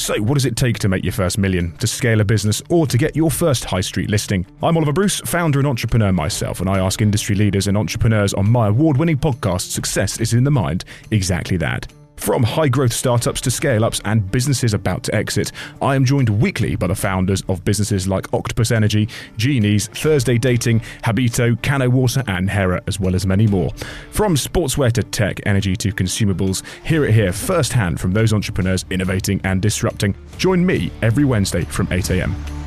So, what does it take to make your first million, to scale a business, or to get your first high street listing? I'm Oliver Bruce, founder and entrepreneur myself, and I ask industry leaders and entrepreneurs on my award winning podcast, Success is in the Mind, exactly that. From high growth startups to scale ups and businesses about to exit, I am joined weekly by the founders of businesses like Octopus Energy, Genies, Thursday Dating, Habito, Cano Water, and Hera, as well as many more. From sportswear to tech, energy to consumables, hear it here firsthand from those entrepreneurs innovating and disrupting. Join me every Wednesday from 8 a.m.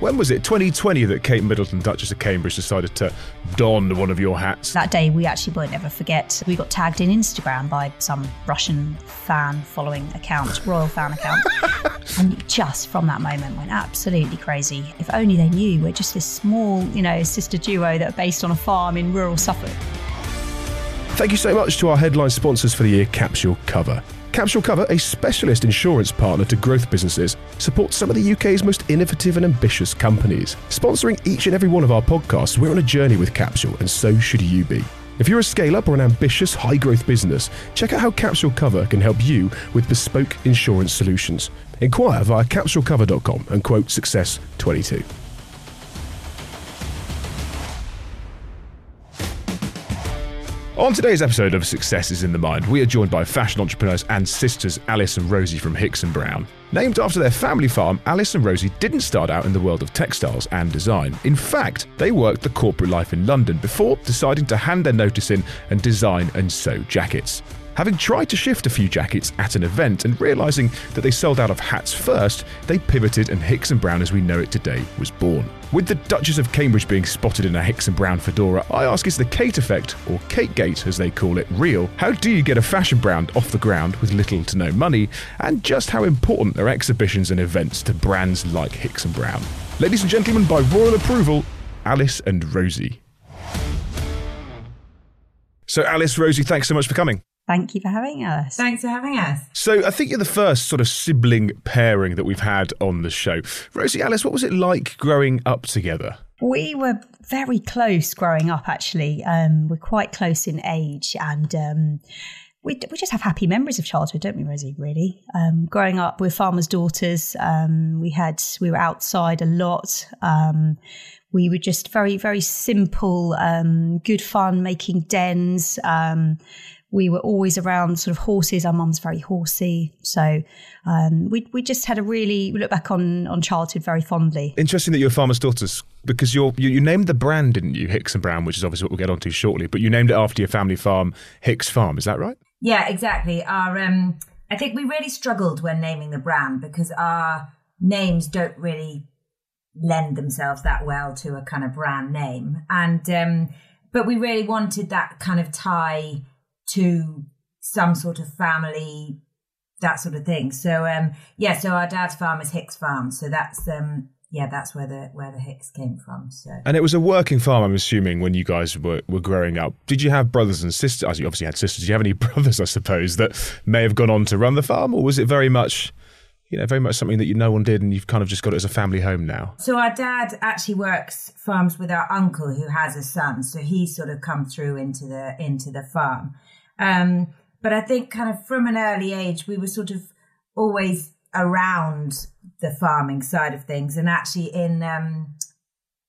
When was it? 2020 that Kate Middleton, Duchess of Cambridge, decided to don one of your hats. That day we actually won't ever forget. We got tagged in Instagram by some Russian fan following account, royal fan account. and just from that moment went absolutely crazy. If only they knew we're just this small, you know, sister duo that are based on a farm in rural Suffolk. Thank you so much to our headline sponsors for the year, Capsule Cover. Capsule Cover, a specialist insurance partner to growth businesses, supports some of the UK's most innovative and ambitious companies. Sponsoring each and every one of our podcasts, we're on a journey with Capsule, and so should you be. If you're a scale up or an ambitious high growth business, check out how Capsule Cover can help you with bespoke insurance solutions. Inquire via capsulecover.com and quote Success 22. On today's episode of Success is in the Mind, we are joined by fashion entrepreneurs and sisters Alice and Rosie from Hicks and Brown. Named after their family farm, Alice and Rosie didn't start out in the world of textiles and design. In fact, they worked the corporate life in London before deciding to hand their notice in and design and sew jackets. Having tried to shift a few jackets at an event and realizing that they sold out of hats first, they pivoted and Hicks and Brown as we know it today was born. With the Duchess of Cambridge being spotted in a Hicks and Brown fedora, I ask is the Kate effect, or Kate Gate as they call it, real? How do you get a fashion brand off the ground with little to no money? And just how important are exhibitions and events to brands like Hicks and Brown? Ladies and gentlemen, by royal approval, Alice and Rosie. So, Alice, Rosie, thanks so much for coming. Thank you for having us. Thanks for having us. So I think you're the first sort of sibling pairing that we've had on the show. Rosie Alice, what was it like growing up together? We were very close growing up, actually. Um, we're quite close in age and um, we, we just have happy memories of childhood, don't we, Rosie, really? Um, growing up, we're farmers' daughters. Um, we had, we were outside a lot. Um, we were just very, very simple, um, good fun, making dens we were always around sort of horses. Our mum's very horsey, so um, we we just had a really we look back on on childhood very fondly. Interesting that you're farmer's daughters because you're, you you named the brand, didn't you, Hicks and Brown, which is obviously what we'll get onto shortly. But you named it after your family farm, Hicks Farm. Is that right? Yeah, exactly. Our um, I think we really struggled when naming the brand because our names don't really lend themselves that well to a kind of brand name, and um, but we really wanted that kind of tie to some sort of family, that sort of thing. So um, yeah, so our dad's farm is Hicks Farm. So that's um, yeah, that's where the where the Hicks came from. So and it was a working farm, I'm assuming, when you guys were, were growing up. Did you have brothers and sisters? As you obviously had sisters. Did you have any brothers, I suppose, that may have gone on to run the farm, or was it very much? You know, very much something that you no one did, and you've kind of just got it as a family home now. So our dad actually works farms with our uncle, who has a son. So he's sort of come through into the into the farm. Um, but I think kind of from an early age, we were sort of always around the farming side of things. And actually, in, um,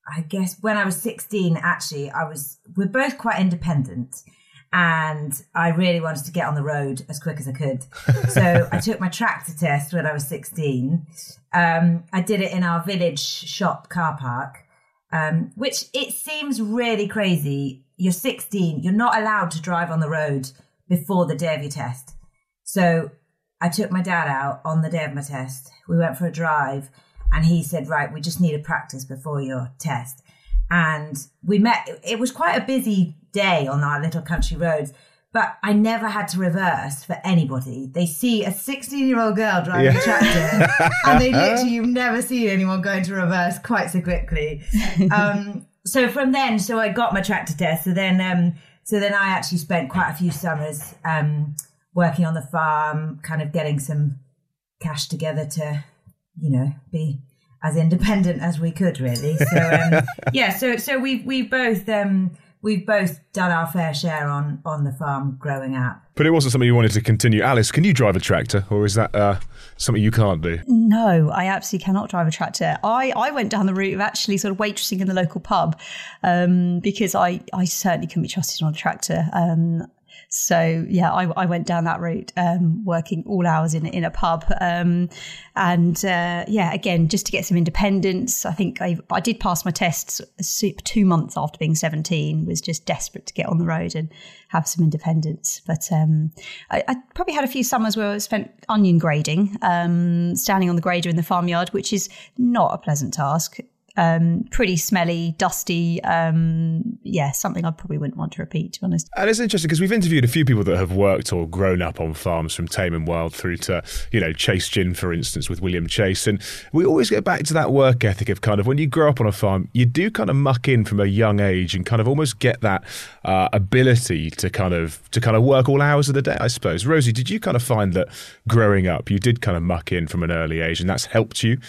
I guess when I was 16, actually, I was, we're both quite independent. And I really wanted to get on the road as quick as I could. So I took my tractor test when I was 16. Um, I did it in our village shop car park, um, which it seems really crazy you're 16, you're not allowed to drive on the road before the day of your test. So I took my dad out on the day of my test. We went for a drive and he said, Right, we just need a practice before your test. And we met, it was quite a busy day on our little country roads, but I never had to reverse for anybody. They see a 16 year old girl driving yeah. a tractor and they literally, you've never seen anyone going to reverse quite so quickly. Um, so from then, so I got my tractor test. So then, um, so then I actually spent quite a few summers um, working on the farm, kind of getting some cash together to, you know, be as independent as we could, really. So um, yeah, so so we we both um, we've both done our fair share on on the farm growing up. But it wasn't something you wanted to continue. Alice, can you drive a tractor, or is that uh, something you can't do? No, I absolutely cannot drive a tractor. I, I went down the route of actually sort of waitressing in the local pub um, because I, I certainly couldn't be trusted on a tractor. Um, so yeah, I, I went down that route, um, working all hours in in a pub, um, and uh, yeah, again just to get some independence. I think I, I did pass my tests two months after being seventeen. Was just desperate to get on the road and have some independence. But um, I, I, probably had a few summers where I spent onion grading, um, standing on the grader in the farmyard, which is not a pleasant task um, pretty smelly, dusty. Um, yeah, something I probably wouldn't want to repeat, to be honest. And it's interesting because we've interviewed a few people that have worked or grown up on farms from Tame and Wild through to, you know, Chase Gin, for instance, with William Chase. And we always get back to that work ethic of kind of when you grow up on a farm, you do kind of muck in from a young age and kind of almost get that uh, ability to kind of to kind of work all hours of the day, I suppose. Rosie, did you kind of find that growing up, you did kind of muck in from an early age and that's helped you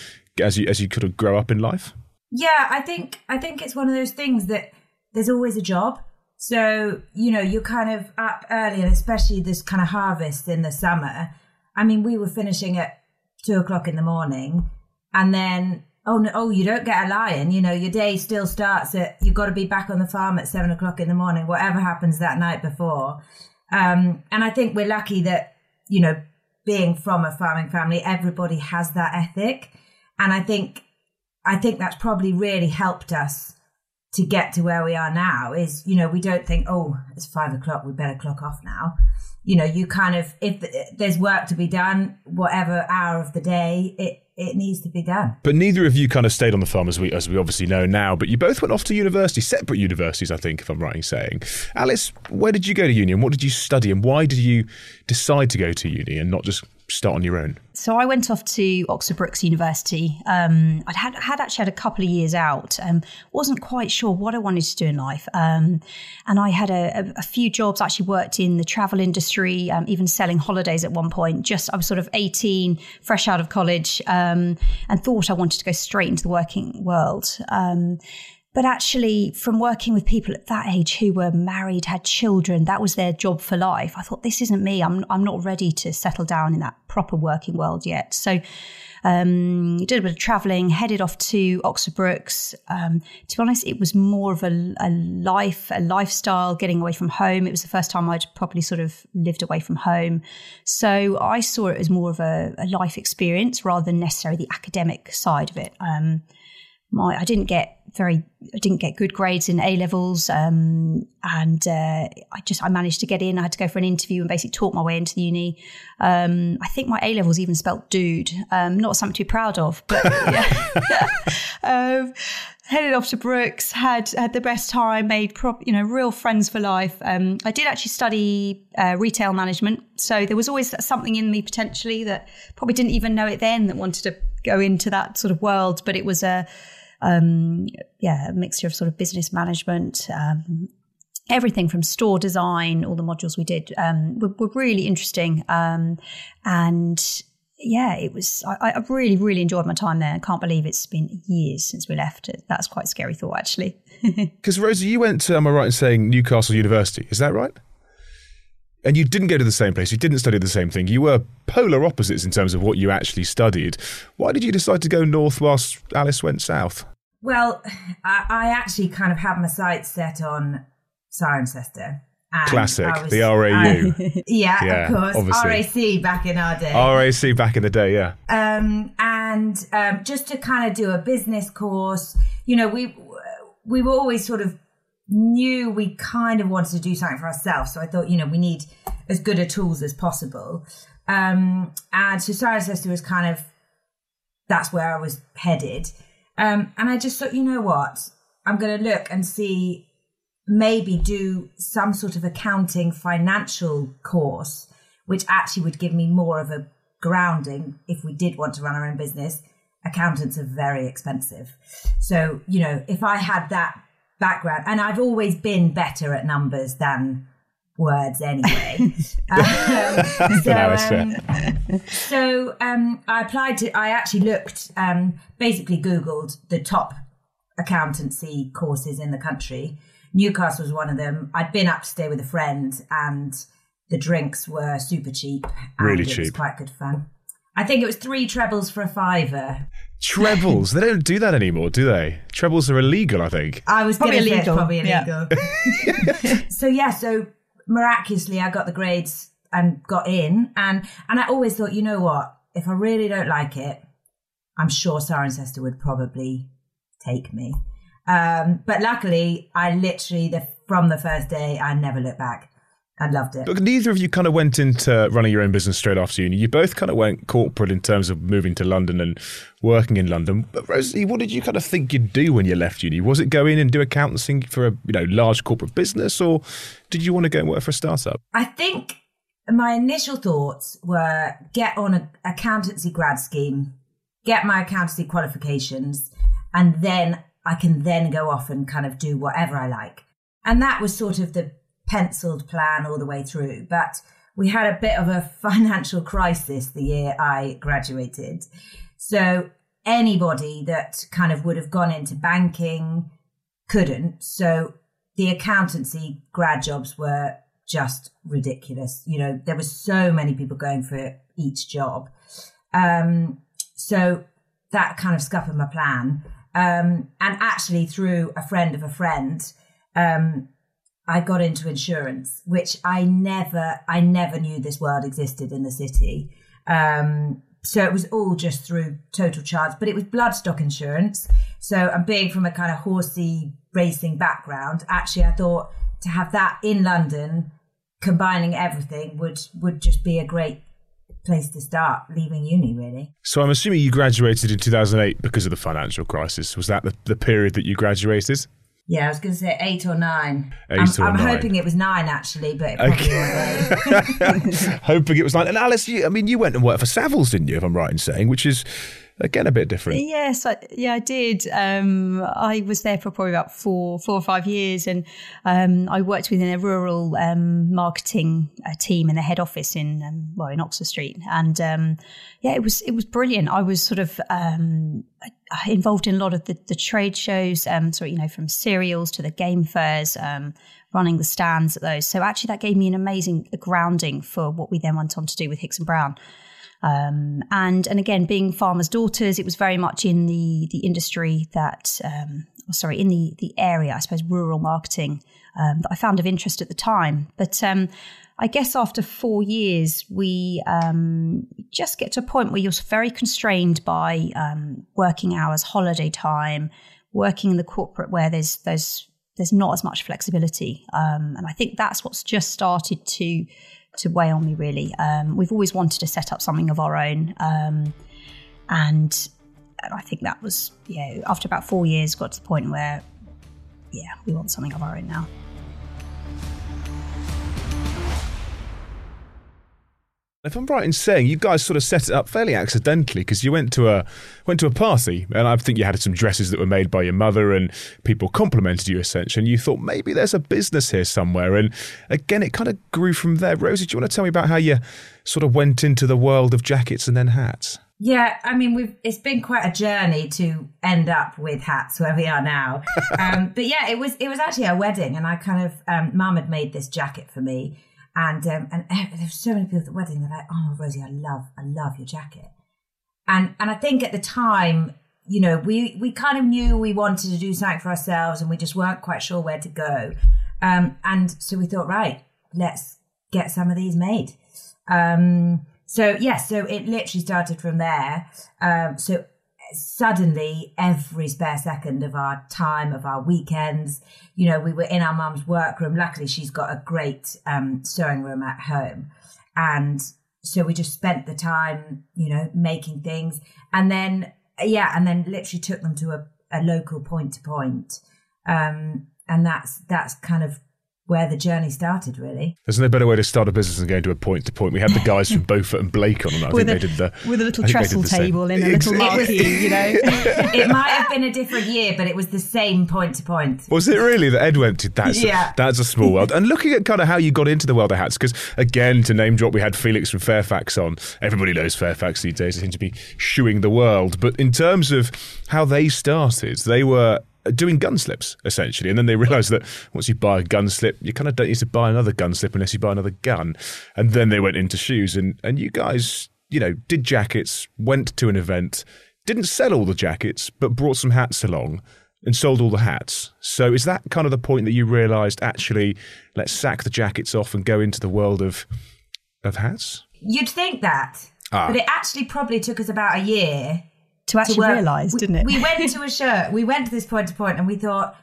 as you as you could grow up in life? Yeah, I think I think it's one of those things that there's always a job. So, you know, you're kind of up early and especially this kind of harvest in the summer. I mean, we were finishing at two o'clock in the morning and then oh no oh you don't get a lion, you know, your day still starts at you've got to be back on the farm at seven o'clock in the morning, whatever happens that night before. Um, and I think we're lucky that, you know, being from a farming family, everybody has that ethic. And I think I think that's probably really helped us to get to where we are now is, you know, we don't think, oh, it's five o'clock, we better clock off now. You know, you kind of, if there's work to be done, whatever hour of the day, it, it needs to be done. But neither of you kind of stayed on the farm as we as we obviously know now. But you both went off to university, separate universities, I think, if I'm right in saying. Alice, where did you go to uni, and what did you study, and why did you decide to go to uni and not just start on your own? So I went off to Oxford Brookes University. Um, I'd had, had actually had a couple of years out. Um, wasn't quite sure what I wanted to do in life, um, and I had a, a, few jobs. Actually, worked in the travel industry, um, even selling holidays at one point. Just I was sort of eighteen, fresh out of college, um, and thought I wanted to go straight into the working world. But actually, from working with people at that age who were married, had children, that was their job for life. I thought, this isn't me. I'm, I'm not ready to settle down in that proper working world yet. So, um, did a bit of traveling, headed off to Oxford Brookes. Um, to be honest, it was more of a, a, life, a lifestyle, getting away from home. It was the first time I'd properly sort of lived away from home. So I saw it as more of a, a life experience rather than necessarily the academic side of it. Um, my I didn't get very I didn't get good grades in A levels, um, and uh, I just I managed to get in. I had to go for an interview and basically talk my way into the uni. Um, I think my A levels even spelt dude, um, not something to be proud of, but yeah. Um, headed off to Brookes, had had the best time, made prop, you know real friends for life. Um, I did actually study uh, retail management, so there was always something in me potentially that probably didn't even know it then that wanted to go into that sort of world, but it was a um, yeah, a mixture of sort of business management, um, everything from store design, all the modules we did um, were, were, really interesting. Um, and yeah, it was, I, I, really, really enjoyed my time there. I can't believe it's been years since we left. That's quite a scary thought, actually. Because, Rosie, you went to, am I right in saying, Newcastle University? Is that right? And you didn't go to the same place. You didn't study the same thing. You were polar opposites in terms of what you actually studied. Why did you decide to go north whilst Alice went south? Well, I, I actually kind of had my sights set on Cirencester. Classic, was, the RAU. Uh, yeah, yeah, of course. Obviously. RAC back in our day. RAC back in the day, yeah. Um, and um, just to kind of do a business course, you know, we we were always sort of knew we kind of wanted to do something for ourselves. So I thought, you know, we need as good a tools as possible. Um, and so Cirencester was kind of that's where I was headed. Um, and I just thought, you know what? I'm going to look and see, maybe do some sort of accounting financial course, which actually would give me more of a grounding if we did want to run our own business. Accountants are very expensive. So, you know, if I had that background, and I've always been better at numbers than words anyway. um, so, um, so um, I applied to, I actually looked, um, basically Googled the top accountancy courses in the country. Newcastle was one of them. I'd been up to stay with a friend, and the drinks were super cheap. Really it cheap. Was quite good fun. I think it was three trebles for a fiver. Trebles. they don't do that anymore, do they? Trebles are illegal, I think. I was Probably gonna say it's illegal, yeah. so yeah, so miraculously I got the grades and got in, and and I always thought, you know what? If I really don't like it, I'm sure Cirencester would probably take me. Um, but luckily, I literally the from the first day I never looked back. I loved it. But neither of you kind of went into running your own business straight after uni. You both kind of went corporate in terms of moving to London and working in London. But Rosie, what did you kind of think you'd do when you left uni? Was it go in and do accountancy for a you know large corporate business, or did you want to go and work for a startup? I think my initial thoughts were get on an accountancy grad scheme, get my accountancy qualifications, and then I can then go off and kind of do whatever I like. And that was sort of the penciled plan all the way through. But we had a bit of a financial crisis the year I graduated. So anybody that kind of would have gone into banking couldn't. So the accountancy grad jobs were just ridiculous. You know, there was so many people going for each job. Um, so that kind of scuppered my plan. Um, and actually, through a friend of a friend, um, I got into insurance, which I never, I never knew this world existed in the city. Um, so it was all just through total chance, but it was bloodstock insurance. So, and being from a kind of horsey racing background, actually, I thought to have that in London, combining everything, would would just be a great place to start leaving uni. Really. So I'm assuming you graduated in 2008 because of the financial crisis. Was that the, the period that you graduated? Yeah, I was going to say eight or nine. Eight I'm, or I'm nine. hoping it was nine actually, but it eight. Hoping it was nine. And Alice, you, I mean, you went and worked for Savills, didn't you? If I'm right in saying, which is again a bit different. Yes, I, yeah, I did. Um, I was there for probably about four, four or five years, and um, I worked within a rural um, marketing uh, team in the head office in um, well in Oxford Street, and um, yeah, it was it was brilliant. I was sort of um, involved in a lot of the, the trade shows, so you know from cereals to the game fairs. Running the stands at those. So actually that gave me an amazing grounding for what we then went on to do with Hicks and Brown. Um, and and again, being farmers' daughters, it was very much in the the industry that, um, oh, sorry, in the the area, I suppose, rural marketing um, that I found of interest at the time. But um, I guess after four years, we um, just get to a point where you're very constrained by um, working hours, holiday time, working in the corporate where there's there's there's not as much flexibility, and I think that's what's just started to to weigh on me really. Um, we've always wanted to set up something of our own. Um, and I think that was, yeah, after about four years, got to the point where, yeah, we want something of our own now. If I'm right in saying, you guys sort of set it up fairly accidentally because you went to a went to a party, and I think you had some dresses that were made by your mother, and people complimented you essentially, and you thought maybe there's a business here somewhere. And again, it kind of grew from there. Rosie, do you want to tell me about how you sort of went into the world of jackets and then hats? Yeah, I mean, we've it's been quite a journey to end up with hats where we are now. um, but yeah, it was it was actually a wedding, and I kind of um, mum had made this jacket for me, and um, and there were so many people at the wedding. They're like, "Oh, Rosie, I love I love your jacket," and and I think at the time, you know, we we kind of knew we wanted to do something for ourselves, and we just weren't quite sure where to go, um, and so we thought, right, let's get some of these made. Um, so yes, yeah, so it literally started from there. Um, so suddenly, every spare second of our time, of our weekends, you know, we were in our mum's workroom. Luckily, she's got a great um, sewing room at home, and so we just spent the time, you know, making things, and then yeah, and then literally took them to a, a local point to point, um, and that's that's kind of where the journey started, really. There's no better way to start a business than going to a point to point. We had the guys from Beaufort and Blake on, and I with think a, they did the with a little I think they trestle table in a little marquee, you know. it might have been a different year, but it was the same point to point. Was it really that Ed went to? That's Yeah. that's a small world. And looking at kind of how you got into the world of hats, because again, to name drop, we had Felix from Fairfax on. Everybody knows Fairfax these days. They seem to be shoeing the world. But in terms of how they started, they were doing gun slips essentially, and then they realised that once you buy a gun slip, you kind of don't need to buy another gun slip unless you buy another gun. And then they went into shoes, and and you guys, you know, did jackets, went to an event, didn't sell all the jackets, but brought some hats along and sold all the hats. So is that kind of the point that you realised actually, let's sack the jackets off and go into the world of of hats? You'd think that, Ah. but it actually probably took us about a year To actually work. realise, didn't it? We went to a shirt. We went to this point to point, and we thought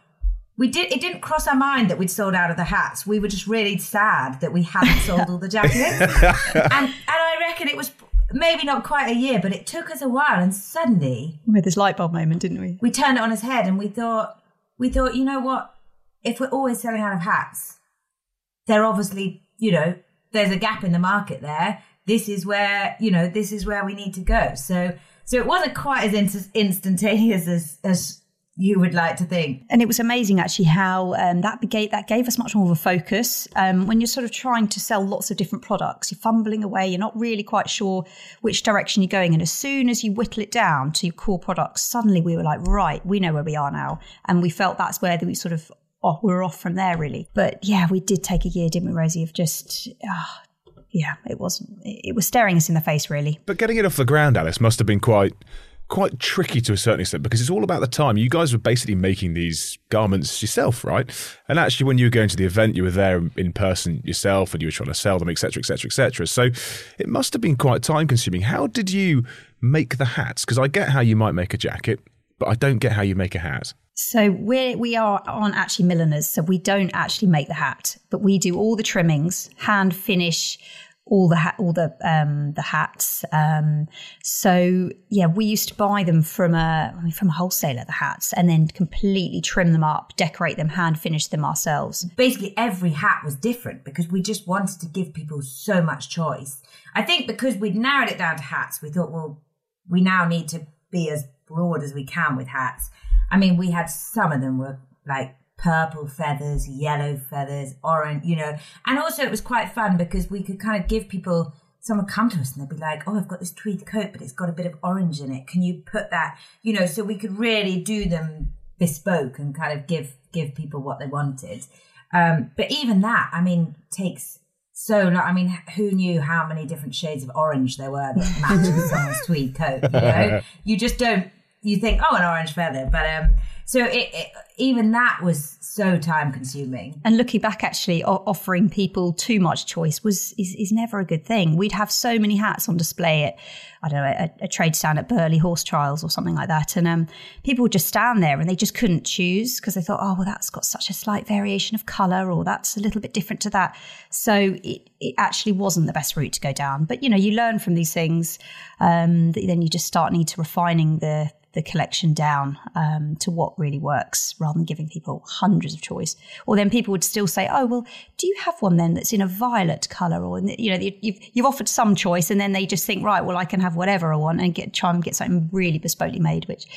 we did. It didn't cross our mind that we'd sold out of the hats. We were just really sad that we hadn't sold all the jackets. and and I reckon it was maybe not quite a year, but it took us a while. And suddenly we had this light bulb moment, didn't we? we turned it on his head, and we thought we thought, you know what? If we're always selling out of hats, they're obviously you know there's a gap in the market there. This is where you know this is where we need to go. So so it wasn't quite as in- instantaneous as as you would like to think. and it was amazing actually how um, that gave that gave us much more of a focus. Um, when you're sort of trying to sell lots of different products, you're fumbling away. You're not really quite sure which direction you're going. And as soon as you whittle it down to your core products, suddenly we were like, right, we know where we are now, and we felt that's where we sort of oh, we were off from there really. But yeah, we did take a year, didn't we, Rosie? Of just. ah, yeah, it wasn't. It was staring us in the face, really. But getting it off the ground, Alice, must have been quite quite tricky to a certain extent because it's all about the time. You guys were basically making these garments yourself, right? And actually, when you were going to the event, you were there in person yourself, and you were trying to sell them, etc., etc., etc. So it must have been quite time consuming. How did you make the hats? Because I get how you might make a jacket, but I don't get how you make a hat. So we we are aren't actually milliners, so we don't actually make the hat, but we do all the trimmings, hand finish all the hat, all the um, the hats. Um, so yeah, we used to buy them from a I mean, from a wholesaler, the hats, and then completely trim them up, decorate them, hand finish them ourselves. basically every hat was different because we just wanted to give people so much choice. I think because we'd narrowed it down to hats, we thought, well, we now need to be as broad as we can with hats. I mean, we had some of them were like purple feathers, yellow feathers, orange, you know, and also it was quite fun because we could kind of give people. Someone come to us and they'd be like, "Oh, I've got this tweed coat, but it's got a bit of orange in it. Can you put that?" You know, so we could really do them bespoke and kind of give give people what they wanted. Um, but even that, I mean, takes so long. I mean, who knew how many different shades of orange there were that match with someone's tweed coat? You know, you just don't. You think, oh, an orange feather, but um, so it, it even that was so time consuming. And looking back, actually, o- offering people too much choice was is, is never a good thing. We'd have so many hats on display at, I don't know, a, a trade stand at Burghley Horse Trials or something like that, and um, people would just stand there and they just couldn't choose because they thought, oh, well, that's got such a slight variation of colour, or that's a little bit different to that. So it it actually wasn't the best route to go down. But you know, you learn from these things. Um, then you just start need to refining the the collection down um, to what really works rather than giving people hundreds of choice. Or then people would still say, oh, well, do you have one then that's in a violet colour? Or, you know, you've, you've offered some choice and then they just think, right, well, I can have whatever I want and get try and get something really bespokely made, which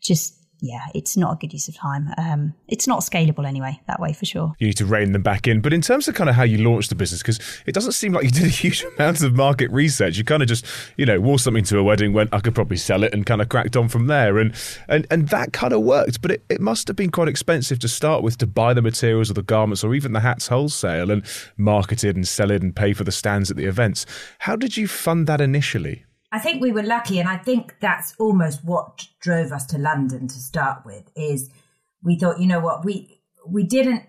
just, yeah, it's not a good use of time. Um, it's not scalable anyway, that way for sure. You need to rein them back in. But in terms of kind of how you launched the business, because it doesn't seem like you did a huge amount of market research. You kind of just, you know, wore something to a wedding, went, I could probably sell it, and kind of cracked on from there. And and and that kind of worked. But it, it must have been quite expensive to start with to buy the materials or the garments or even the hats wholesale and market it and sell it and pay for the stands at the events. How did you fund that initially? I think we were lucky, and I think that's almost what drove us to London to start with. Is we thought, you know what, we we didn't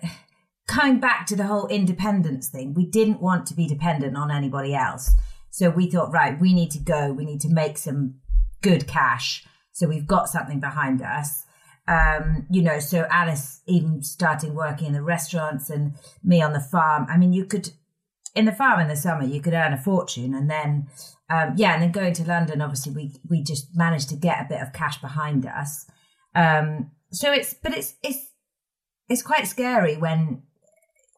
coming back to the whole independence thing. We didn't want to be dependent on anybody else, so we thought, right, we need to go. We need to make some good cash, so we've got something behind us. Um, you know, so Alice even starting working in the restaurants and me on the farm. I mean, you could in the farm in the summer you could earn a fortune and then um, yeah and then going to london obviously we we just managed to get a bit of cash behind us. Um, so it's but it's it's it's quite scary when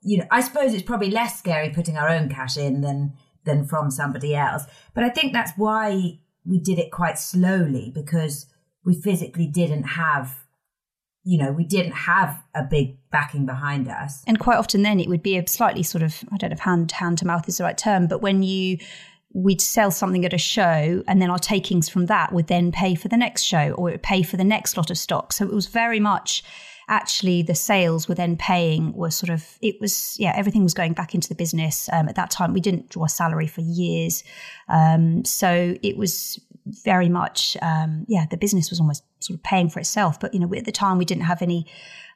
you know i suppose it's probably less scary putting our own cash in than than from somebody else. But i think that's why we did it quite slowly because we physically didn't have you know we didn't have a big backing behind us. And quite often then it would be a slightly sort of, I don't know if hand, hand to mouth is the right term, but when you we'd sell something at a show and then our takings from that would then pay for the next show or it would pay for the next lot of stock. So it was very much actually the sales were then paying was sort of it was yeah everything was going back into the business um, at that time. We didn't draw a salary for years. Um, so it was very much um, yeah the business was almost sort of paying for itself. But you know at the time we didn't have any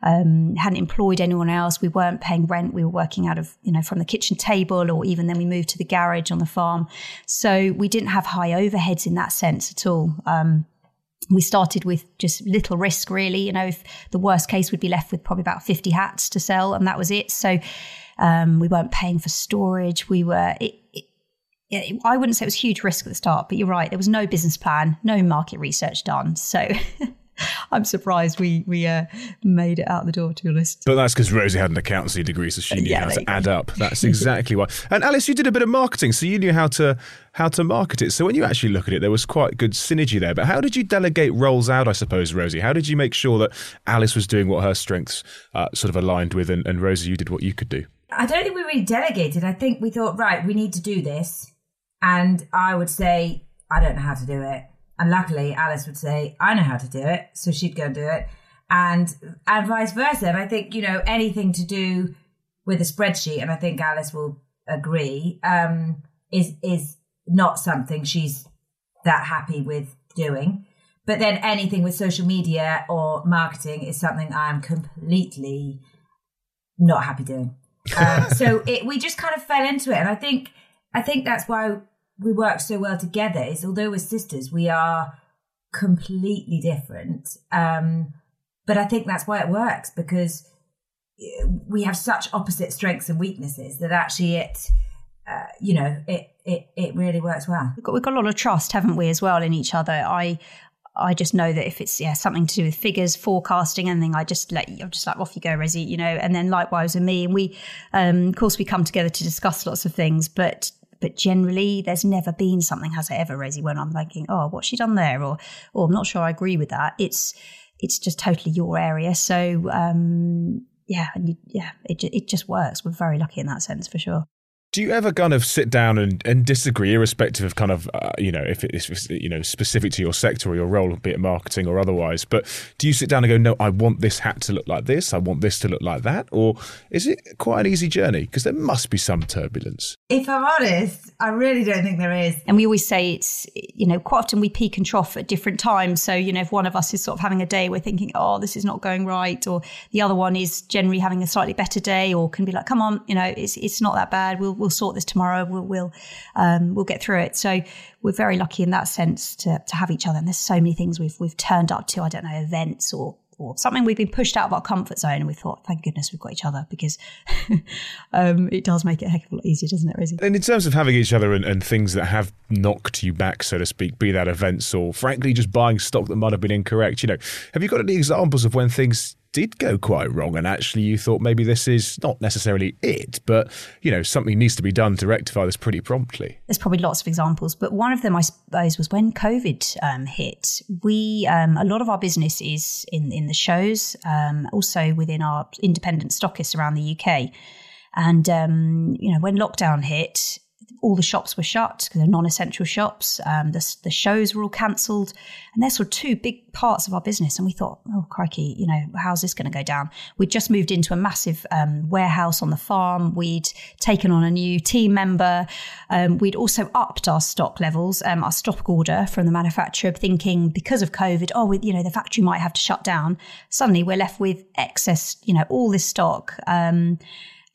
um, hadn't employed anyone else. We weren't paying rent. We were working out of you know from the kitchen table or even then we moved to the garage on the farm. So we didn't have high overheads in that sense at all. Um, we started with just little risk really. You know if the worst case would be left with probably about 50 hats to sell and that was it. So um, we weren't paying for storage. We were it, it, i wouldn't say it was huge risk at the start but you're right there was no business plan no market research done so I'm surprised we we uh, made it out the door, to be honest. But that's because Rosie had an accountancy degree, so she knew yeah, how to add up. That's exactly why. And Alice, you did a bit of marketing, so you knew how to how to market it. So when you actually look at it, there was quite good synergy there. But how did you delegate roles out? I suppose, Rosie. How did you make sure that Alice was doing what her strengths uh, sort of aligned with, and, and Rosie, you did what you could do? I don't think we really delegated. I think we thought, right, we need to do this, and I would say, I don't know how to do it and luckily, Alice would say, I know how to do it. So she'd go and do it. And, and vice versa. And I think, you know, anything to do with a spreadsheet, and I think Alice will agree, um, is, is not something she's that happy with doing. But then anything with social media or marketing is something I'm completely not happy doing. Um, so it, we just kind of fell into it. And I think, I think that's why we work so well together is although we're sisters, we are completely different. Um, but I think that's why it works because uh, we have such opposite strengths and weaknesses that actually it, uh, you know, it, it, it really works well. We've got, we've got a lot of trust, haven't we, as well in each other. I, I just know that if it's yeah something to do with figures, forecasting, anything, I just let you. I'm just like off you go, Resi, you know. And then likewise with me, and we, um, of course, we come together to discuss lots of things. But but generally there's never been something has it ever Rosie when I'm thinking oh what's she done there? or or oh, I'm not sure I agree with that. It's it's just totally your area. So um, yeah and you, yeah it it just works. We're very lucky in that sense for sure do you ever kind of sit down and, and disagree, irrespective of kind of, uh, you know, if it's, you know, specific to your sector or your role, be it marketing or otherwise, but do you sit down and go, no, I want this hat to look like this, I want this to look like that? Or is it quite an easy journey? Because there must be some turbulence. If I'm honest, I really don't think there is. And we always say it's, you know, quite often we peak and trough at different times. So, you know, if one of us is sort of having a day, we're thinking, oh, this is not going right, or the other one is generally having a slightly better day, or can be like, come on, you know, it's, it's not that bad. We'll, we'll sort this tomorrow. We'll we'll, um, we'll get through it. So we're very lucky in that sense to to have each other. And there's so many things we've we've turned up to. I don't know events or or something we've been pushed out of our comfort zone and we thought thank goodness we've got each other because um, it does make it a heck of a lot easier doesn't it Rosie? and in terms of having each other and, and, things that have knocked you back so to speak be that events or frankly just buying stock that might have been incorrect you know have you got any examples of when things did go quite wrong and actually you thought maybe this is not necessarily it but you know something needs to be done to rectify this pretty promptly. There's probably lots of examples but one of them i suppose was when covid um, hit. We um, a lot of our business is in in the shows um, also within our independent stockists around the uk and um, you know when lockdown hit all the shops were shut because they're non-essential shops. Um, the, the, shows were all cancelled, and they're sort of two big parts of our business. And we thought, oh crikey, you know, how's this going to go down? We'd just moved into a massive um, warehouse on the farm. We'd taken on a new team member. Um, we'd also upped our stock levels, um, our stock order from the manufacturer, thinking because of COVID, oh, we, you know, the factory might have to shut down. Suddenly, we're left with excess, you know, all this stock.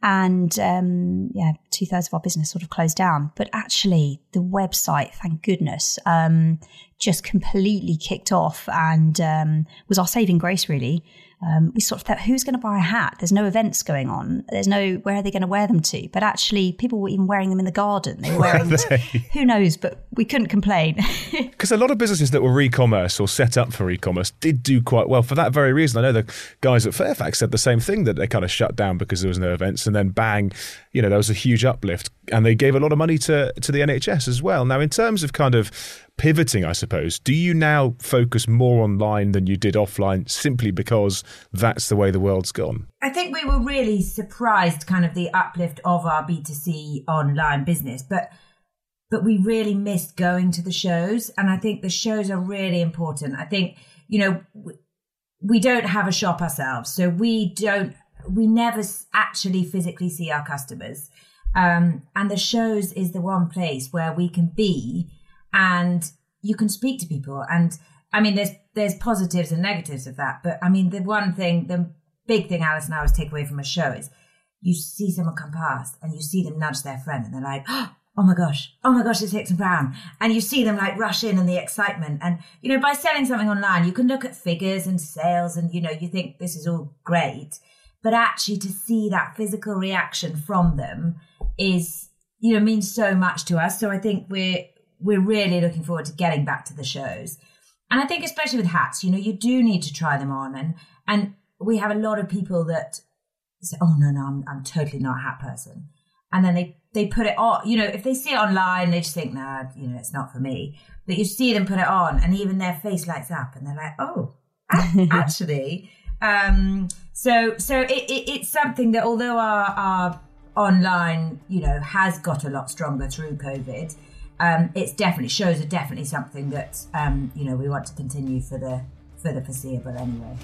And um, yeah, two thirds of our business sort of closed down. But actually, the website, thank goodness, um, just completely kicked off and um, was our saving grace, really um, we sort of thought, who's going to buy a hat? There's no events going on. There's no, where are they going to wear them to? But actually, people were even wearing them in the garden. They were wearing, they? who knows? But we couldn't complain. Because a lot of businesses that were e-commerce or set up for e-commerce did do quite well for that very reason. I know the guys at Fairfax said the same thing that they kind of shut down because there was no events, and then bang, you know, there was a huge uplift, and they gave a lot of money to to the NHS as well. Now, in terms of kind of pivoting, I suppose, do you now focus more online than you did offline simply because that's the way the world's gone? I think we were really surprised, kind of the uplift of our B2C online business. But but we really missed going to the shows. And I think the shows are really important. I think, you know, we don't have a shop ourselves. So we don't, we never actually physically see our customers. Um, and the shows is the one place where we can be and you can speak to people. And I mean, there's, there's positives and negatives of that. But I mean, the one thing, the big thing Alice and I always take away from a show is you see someone come past and you see them nudge their friend and they're like, oh, oh my gosh, oh my gosh, it's Hicks and Brown. And you see them like rush in and the excitement. And, you know, by selling something online, you can look at figures and sales and, you know, you think this is all great. But actually to see that physical reaction from them is, you know, means so much to us. So I think we're, we're really looking forward to getting back to the shows. And I think especially with hats, you know, you do need to try them on and, and we have a lot of people that say, "Oh no, no, I'm I'm totally not a hat person," and then they they put it on. You know, if they see it online, they just think, "Nah, you know, it's not for me." But you see them put it on, and even their face lights up, and they're like, "Oh, actually." um, so so it, it, it's something that although our our online, you know, has got a lot stronger through COVID. Um, it's definitely shows are definitely something that um, you know we want to continue for the for the foreseeable anyway.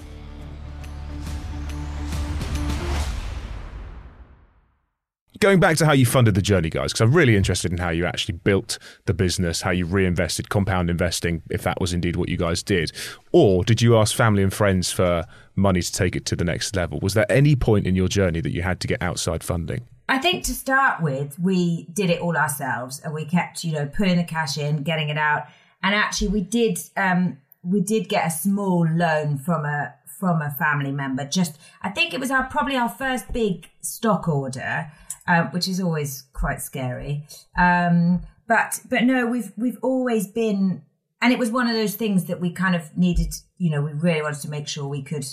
going back to how you funded the journey, guys, because I'm really interested in how you actually built the business, how you reinvested, compound investing, if that was indeed what you guys did. Or did you ask family and friends for money to take it to the next level? Was there any point in your journey that you had to get outside funding? I think to start with, we did it all ourselves and we kept, you know, putting the cash in, getting it out. And actually we did um we did get a small loan from a from a family member. Just I think it was our probably our first big stock order um, which is always quite scary. Um, but but no, we've we've always been, and it was one of those things that we kind of needed. You know, we really wanted to make sure we could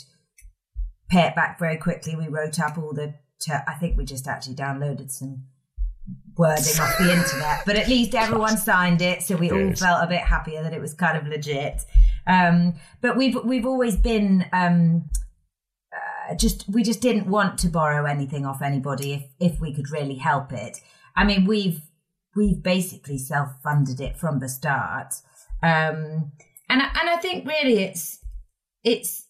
pay it back very quickly. We wrote up all the. Ter- I think we just actually downloaded some wording off the internet, but at least everyone signed it, so we all felt a bit happier that it was kind of legit. Um, but we've we've always been um, just we just didn't want to borrow anything off anybody if if we could really help it. I mean, we've we've basically self funded it from the start, um, and and I think really it's it's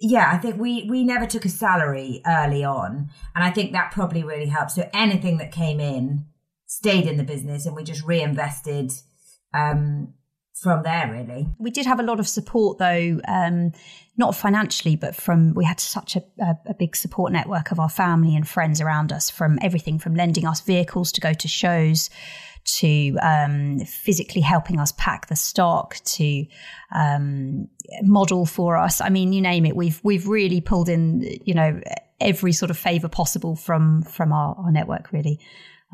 yeah, I think we we never took a salary early on, and I think that probably really helped. So anything that came in stayed in the business, and we just reinvested um, from there. Really, we did have a lot of support though. Um, not financially, but from we had such a, a, a, big support network of our family and friends around us, from everything from lending us vehicles to go to shows, to um, physically helping us pack the stock, to um, model for us. I mean, you name it. We've we've really pulled in, you know, every sort of favour possible from from our, our network, really,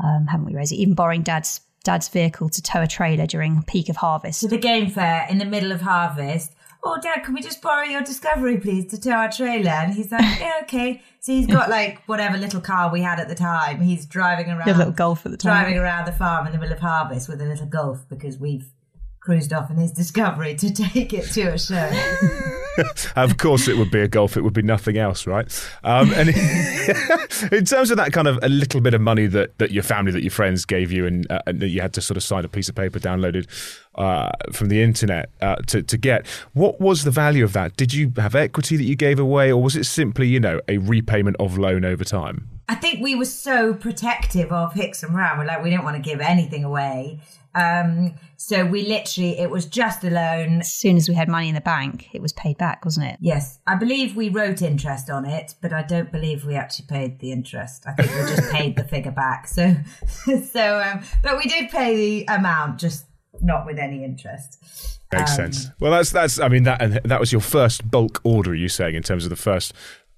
um, haven't we, Rosie? Even borrowing dad's dad's vehicle to tow a trailer during peak of harvest. The game fair in the middle of harvest oh, Dad, can we just borrow your Discovery, please, to tow our trailer? And he's like, yeah, okay. So he's got like whatever little car we had at the time. He's driving around. a little golf at the time. Driving around the farm in the middle of harvest with a little golf because we've cruised off in his Discovery to take it to a show. of course, it would be a golf. It would be nothing else, right? Um, and in terms of that kind of a little bit of money that, that your family, that your friends gave you, and, uh, and that you had to sort of sign a piece of paper downloaded uh, from the internet uh, to to get, what was the value of that? Did you have equity that you gave away, or was it simply, you know, a repayment of loan over time? I think we were so protective of Hicks and. We're like, we don't want to give anything away. Um, so we literally, it was just a loan. As soon as we had money in the bank, it was paid back, wasn't it? Yes. I believe we wrote interest on it, but I don't believe we actually paid the interest. I think we just paid the figure back. So, so, um, but we did pay the amount, just not with any interest. Makes um, sense. Well, that's, that's, I mean, that, and that was your first bulk order, you saying, in terms of the first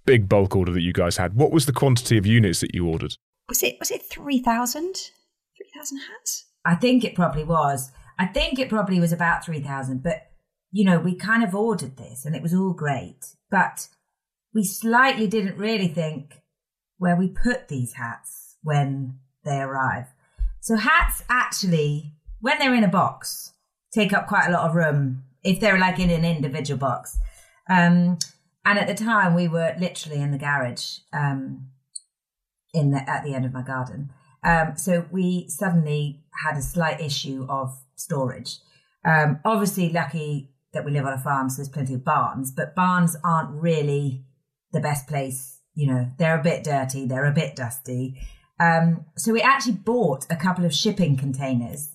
big bulk order that you guys had. What was the quantity of units that you ordered? Was it, was it 3,000? 3,000 hats? I think it probably was. I think it probably was about 3,000, but you know, we kind of ordered this and it was all great, but we slightly didn't really think where we put these hats when they arrive. So hats actually, when they're in a box, take up quite a lot of room if they're like in an individual box. Um, and at the time we were literally in the garage, um, in the, at the end of my garden. Um, so we suddenly had a slight issue of storage. Um, obviously, lucky that we live on a farm, so there's plenty of barns, but barns aren't really the best place. You know, they're a bit dirty, they're a bit dusty. Um, so we actually bought a couple of shipping containers,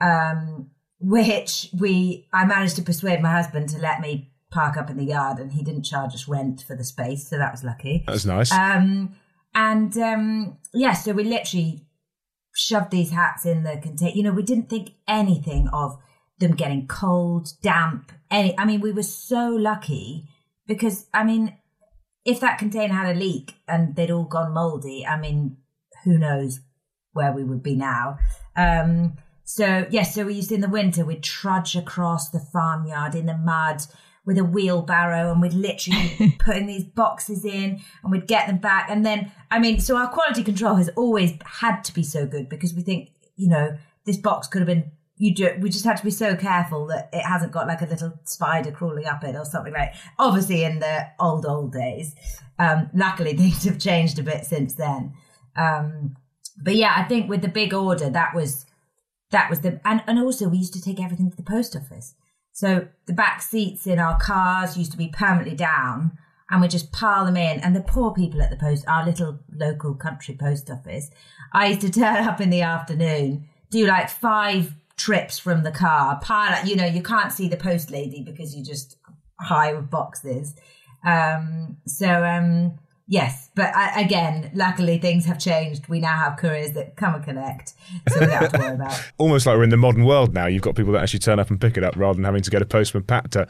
um, which we I managed to persuade my husband to let me park up in the yard, and he didn't charge us rent for the space, so that was lucky. That's nice. Um, and um, yeah, so we literally shoved these hats in the container. You know, we didn't think anything of them getting cold, damp. Any, I mean, we were so lucky because I mean, if that container had a leak and they'd all gone mouldy, I mean, who knows where we would be now. Um, so yes, so we used in the winter we'd trudge across the farmyard in the mud with a wheelbarrow and we'd literally put in these boxes in and we'd get them back. And then, I mean, so our quality control has always had to be so good because we think, you know, this box could have been you do we just had to be so careful that it hasn't got like a little spider crawling up it or something like obviously in the old old days um luckily things have changed a bit since then. Um but yeah i think with the big order that was that was the and, and also we used to take everything to the post office so the back seats in our cars used to be permanently down and we just pile them in. And the poor people at the post, our little local country post office, I used to turn up in the afternoon, do like five trips from the car, pile, you know, you can't see the post lady because you're just high with boxes. Um, so, um, Yes, but I, again, luckily things have changed. We now have couriers that come and connect, so we don't have to worry about. Almost like we're in the modern world now. You've got people that actually turn up and pick it up rather than having to get a postman Pat to,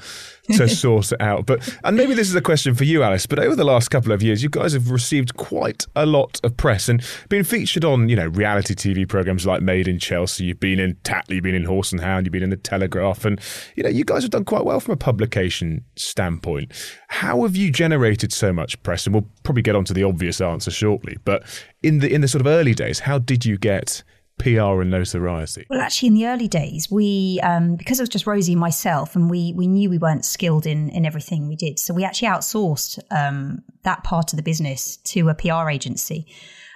to source it out. But and maybe this is a question for you, Alice. But over the last couple of years, you guys have received quite a lot of press and been featured on you know reality TV programs like Made in Chelsea. You've been in Tatler, you've been in Horse and Hound, you've been in the Telegraph, and you know you guys have done quite well from a publication standpoint. How have you generated so much press? And we'll probably get on to the obvious answer shortly. But in the in the sort of early days, how did you get PR and notoriety? Well, actually, in the early days, we um, because it was just Rosie and myself, and we we knew we weren't skilled in in everything we did, so we actually outsourced um, that part of the business to a PR agency.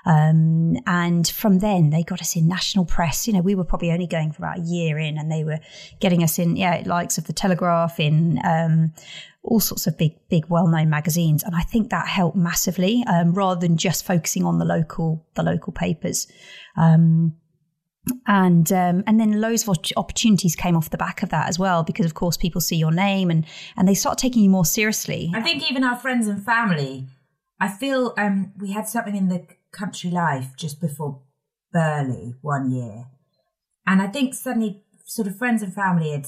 Um, and from then, they got us in national press. You know, we were probably only going for about a year in, and they were getting us in, yeah, likes of the Telegraph, in um, all sorts of big, big, well-known magazines, and I think that helped massively, um, rather than just focusing on the local, the local papers. Um, and um, and then loads of opportunities came off the back of that as well, because of course people see your name and and they start taking you more seriously. I think even our friends and family. I feel um, we had something in the country life just before Burghley one year, and I think suddenly sort of friends and family had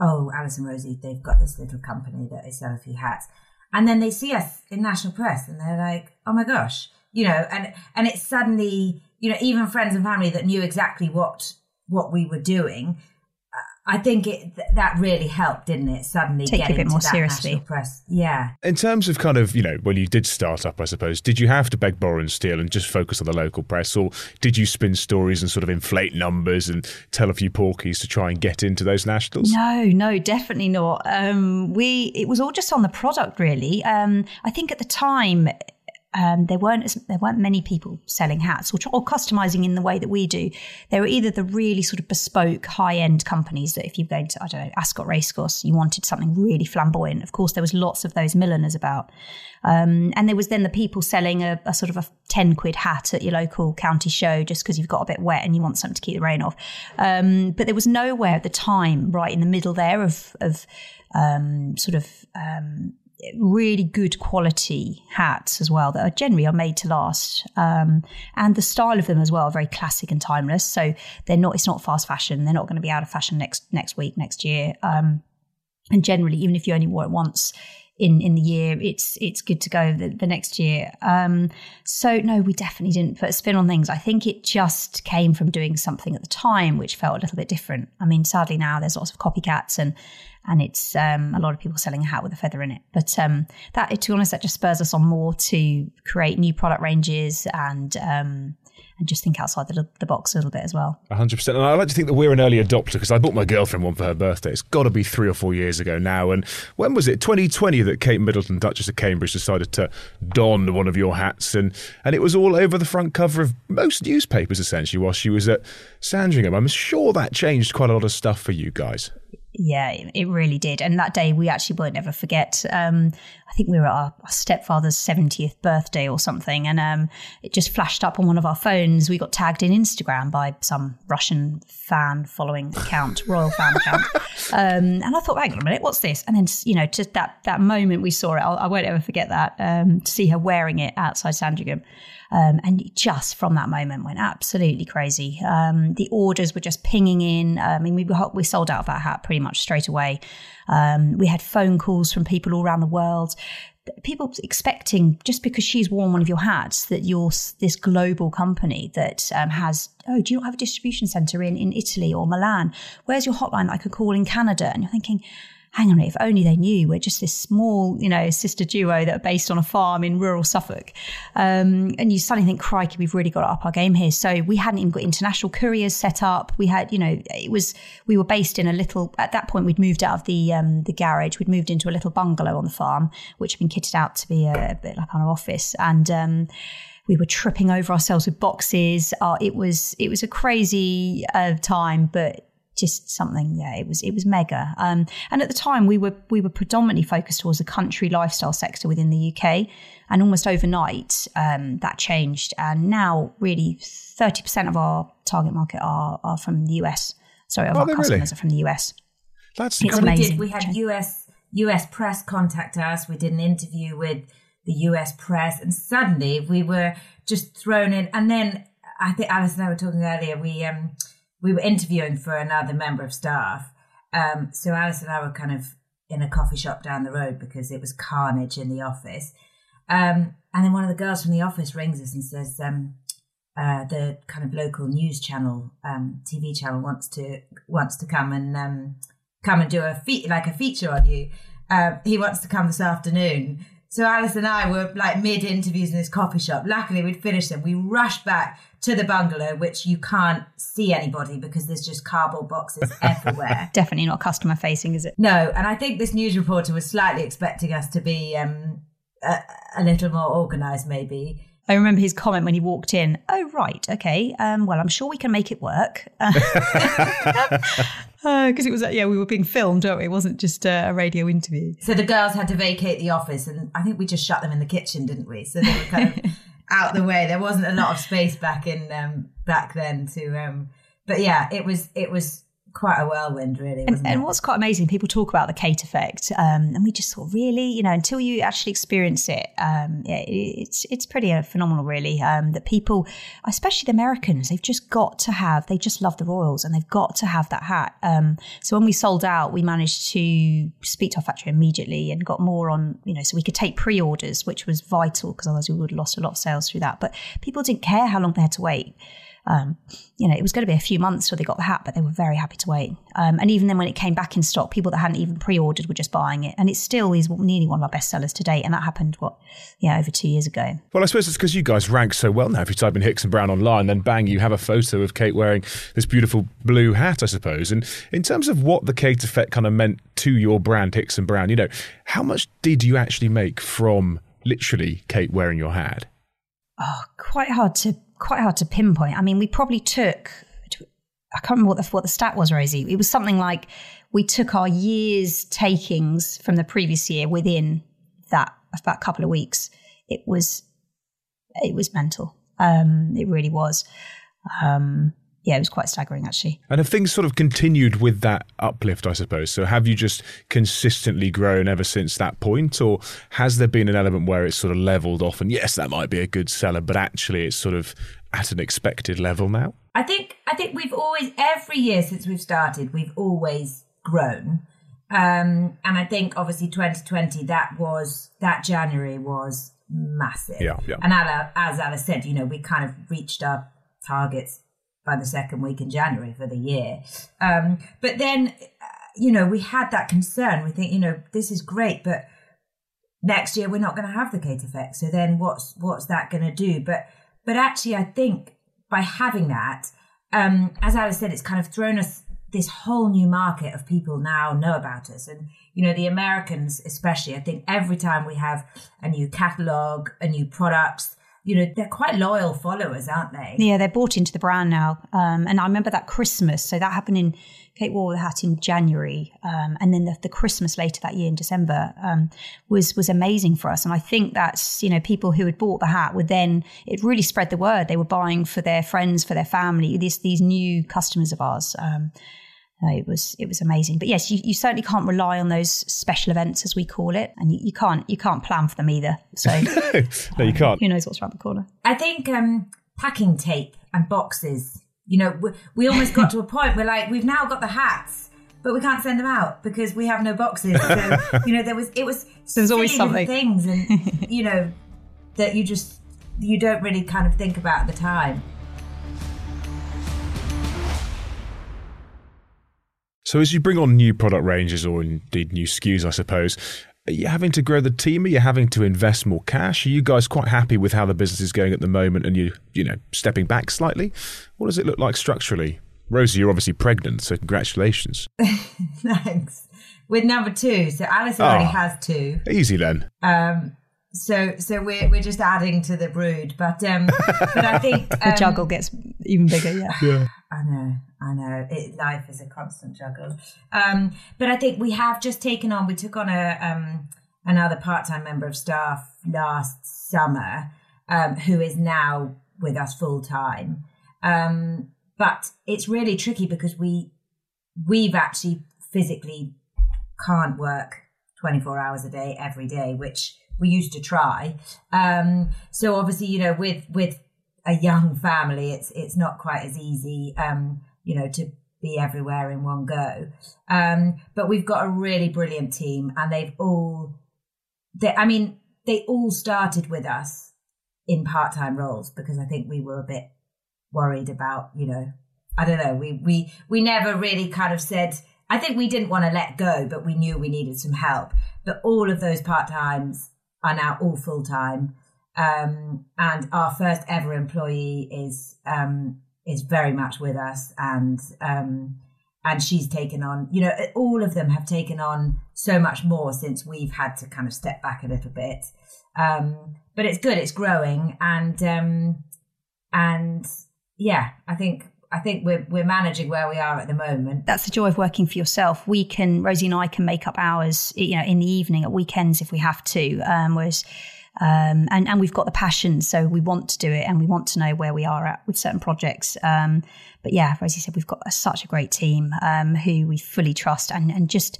oh, Alice and Rosie, they've got this little company that they sell a few hats. And then they see us in national press and they're like, oh my gosh, you know, and, and it's suddenly, you know, even friends and family that knew exactly what, what we were doing I think it th- that really helped, didn't it? Suddenly take get a bit more seriously. Press, yeah. In terms of kind of you know when you did start up, I suppose, did you have to beg, borrow, and steal, and just focus on the local press, or did you spin stories and sort of inflate numbers and tell a few porkies to try and get into those nationals? No, no, definitely not. Um, we it was all just on the product, really. Um, I think at the time um, there weren't as, there weren't many people selling hats or, or customizing in the way that we do. There were either the really sort of bespoke high end companies that if you're going to I don't know Ascot Racecourse, you wanted something really flamboyant. Of course, there was lots of those milliners about, um, and there was then the people selling a, a, sort of a ten quid hat at your local county show just because you've got a bit wet and you want something to keep the rain off. Um, but there was nowhere at the time right in the middle there of of um, sort of um, really good quality hats as well that are generally are made to last um, and the style of them as well are very classic and timeless. So they're not it's not fast fashion. They're not going to be out of fashion next next week next year. Um, and generally even if you only wore it once in in the year it's it's good to go the, the next year. Um, so no we definitely didn't put a spin on things. I think it just came from doing something at the time which felt a little bit different. I mean sadly now there's lots of copycats and and it's um, a lot of people selling a hat with a feather in it. But um, that, to be honest, that just spurs us on more to create new product ranges and um, and just think outside the, the box a little bit as well. 100%. And I like to think that we're an early adopter because I bought my girlfriend one for her birthday. It's got to be three or four years ago now. And when was it? 2020 that Kate Middleton, Duchess of Cambridge, decided to don one of your hats. And, and it was all over the front cover of most newspapers, essentially, while she was at Sandringham. I'm sure that changed quite a lot of stuff for you guys. Yeah, it really did. And that day we actually won't ever forget. Um, I think we were at our, stepfather's 70th birthday or something. And um, it just flashed up on one of our phones. We got tagged in Instagram by some Russian fan following account, royal fan account. Um, and I thought, hang on a minute, what's this? And then, you know, just that, that moment we saw it, I'll, I will not ever forget that, um, to see her wearing it outside Sandringham. Um, and just from that moment went absolutely crazy. Um, the orders were just pinging in. I mean, we, we sold out of that hat pretty much straight away. Um, we had phone calls from people all around the world. People expecting just because she's worn one of your hats that you're this global company that um, has oh do you not have a distribution center in in Italy or Milan? Where's your hotline that I could call in Canada? And you're thinking, hang on, if only they knew we're just this small, you know, sister duo that are based on a farm in rural Suffolk. Um, and you suddenly think, crikey, we've really got to up our game here. So we hadn't even got international couriers set up. We had, you know, it was, we were based in a little, at that point, we'd moved out of the, um, the garage. We'd moved into a little bungalow on the farm, which had been kitted out to be a, a bit like our office. And, um, we were tripping over ourselves with boxes. Uh, it was it was a crazy uh, time, but just something yeah it was it was mega. Um, and at the time we were we were predominantly focused towards the country lifestyle sector within the UK and almost overnight um, that changed. And now really 30% of our target market are are from the US sorry of our customers really? are from the US that's it's amazing. We, did, we had US US press contact us. We did an interview with the US press and suddenly we were just thrown in. And then I think Alice and I were talking earlier we um we were interviewing for another member of staff. Um, so Alice and I were kind of in a coffee shop down the road because it was carnage in the office. Um, and then one of the girls from the office rings us and says, um, uh, the kind of local news channel, um, TV channel wants to wants to come and um, come and do a fe- like a feature on you. Uh, he wants to come this afternoon. So Alice and I were like mid interviews in this coffee shop. Luckily, we'd finished them. We rushed back to the bungalow, which you can't see anybody because there's just cardboard boxes everywhere. Definitely not customer facing, is it? No, and I think this news reporter was slightly expecting us to be um, a, a little more organised, maybe. I remember his comment when he walked in. Oh, right, okay. Um, well, I'm sure we can make it work. Because uh, it was, yeah, we were being filmed, weren't we? It wasn't just a radio interview. So the girls had to vacate the office, and I think we just shut them in the kitchen, didn't we? So they were kind of out the way. There wasn't a lot of space back in um, back then to. Um, but yeah, it was it was quite a whirlwind, really. And, and, what's quite amazing, people talk about the Kate effect, um, and we just thought, really, you know, until you actually experience it, um, yeah, it's it's pretty uh, phenomenal, really. Um, that people, especially the Americans, they've just got to have, they just love the Royals, and they've got to have that hat. Um, so when we sold out, we managed to speak to our factory immediately and got more on, you know, so we could take pre-orders, which was vital because otherwise we would have lost a lot of sales through that. But people didn't care how long they had to wait. Um, you know, it was going to be a few months till they got the hat, but they were very happy to wait. Um, and even then, when it came back in stock, people that hadn't even pre-ordered were just buying it, and it still is nearly one of our best sellers to date. And that happened what, yeah, over two years ago. Well, I suppose it's because you guys rank so well now. If you type in Hicks and Brown online, then bang, you have a photo of Kate wearing this beautiful blue hat, I suppose. And in terms of what the Kate effect kind of meant to your brand, Hicks and Brown, you know, how much did you actually make from literally Kate wearing your hat? Oh, quite hard to quite hard to pinpoint. I mean, we probably took, I can't remember what the, what the stat was, Rosie. It was something like we took our year's takings from the previous year within that, that couple of weeks. It was, it was mental. Um, it really was. Um, yeah, it was quite staggering actually. And have things sort of continued with that uplift, I suppose? So have you just consistently grown ever since that point, or has there been an element where it's sort of leveled off? And yes, that might be a good seller, but actually it's sort of at an expected level now. I think I think we've always every year since we've started, we've always grown. Um, and I think obviously 2020 that was that January was massive. Yeah, yeah. And as Alice said, you know, we kind of reached our targets by the second week in January for the year. Um, but then, uh, you know, we had that concern. We think, you know, this is great, but next year we're not going to have the Kate effect. So then, what's what's that going to do? But but actually, I think by having that, um, as Alice said, it's kind of thrown us this whole new market of people now know about us. And, you know, the Americans, especially, I think every time we have a new catalog, a new products, you know, they're quite loyal followers, aren't they? Yeah, they're bought into the brand now. Um, and I remember that Christmas. So that happened in Kate wore the hat in January, um, and then the, the, Christmas later that year in December um, was was amazing for us. And I think that's you know people who had bought the hat would then it really spread the word. They were buying for their friends, for their family. These these new customers of ours. Um, it was it was amazing. But yes, you, you certainly can't rely on those special events as we call it, and you, you can't you can't plan for them either. So no, you can't. Who knows what's around the corner? I think um, packing tape and boxes you know, we, we almost got to a point where like we've now got the hats, but we can't send them out because we have no boxes. So you know, there was it was there's always something things, and you know that you just you don't really kind of think about at the time. So as you bring on new product ranges or indeed new SKUs, I suppose, are you having to grow the team? Are you having to invest more cash? Are you guys quite happy with how the business is going at the moment and you, you know, stepping back slightly? What does it look like structurally? Rosie, you're obviously pregnant, so congratulations. Thanks. With number two, so Alice already oh, has two. Easy then. Um, so so we're we're just adding to the brood, but um, but I think um, the juggle gets even bigger. Yeah. yeah. I know, I know. It, life is a constant juggle. Um, but I think we have just taken on. We took on a um another part time member of staff last summer, um, who is now with us full time. Um, but it's really tricky because we we've actually physically can't work 24 hours a day every day, which we used to try. Um, so obviously, you know, with with a young family, it's it's not quite as easy, um, you know, to be everywhere in one go. Um, but we've got a really brilliant team, and they've all, they, I mean, they all started with us in part time roles because I think we were a bit worried about, you know, I don't know, we we we never really kind of said. I think we didn't want to let go, but we knew we needed some help. But all of those part times are now all full time. Um, and our first ever employee is um, is very much with us, and um, and she's taken on. You know, all of them have taken on so much more since we've had to kind of step back a little bit. Um, but it's good; it's growing, and um, and yeah, I think I think we're we're managing where we are at the moment. That's the joy of working for yourself. We can Rosie and I can make up hours, you know, in the evening at weekends if we have to. Um, whereas, um, and and we've got the passion, so we want to do it, and we want to know where we are at with certain projects. Um, but yeah, Rosie said we've got a, such a great team um, who we fully trust, and and just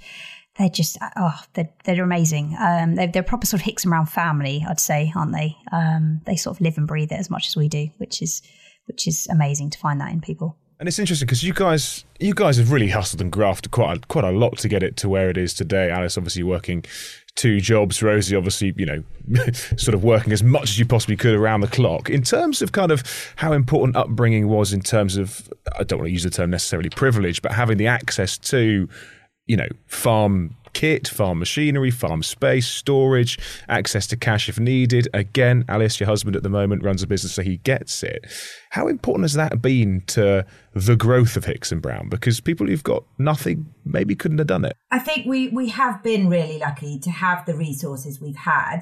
they're just oh they're, they're amazing um, they're, they're proper sort of Hicks and Brown family I'd say aren't they um, they sort of live and breathe it as much as we do which is which is amazing to find that in people. And it's interesting because you guys, you guys have really hustled and grafted quite a, quite a lot to get it to where it is today. Alice, obviously working two jobs. Rosie, obviously, you know, sort of working as much as you possibly could around the clock. In terms of kind of how important upbringing was, in terms of, I don't want to use the term necessarily privilege, but having the access to, you know, farm kit, farm machinery, farm space, storage, access to cash if needed. Again, Alice, your husband at the moment, runs a business, so he gets it. How important has that been to the growth of Hicks and Brown? Because people who've got nothing maybe couldn't have done it. I think we we have been really lucky to have the resources we've had.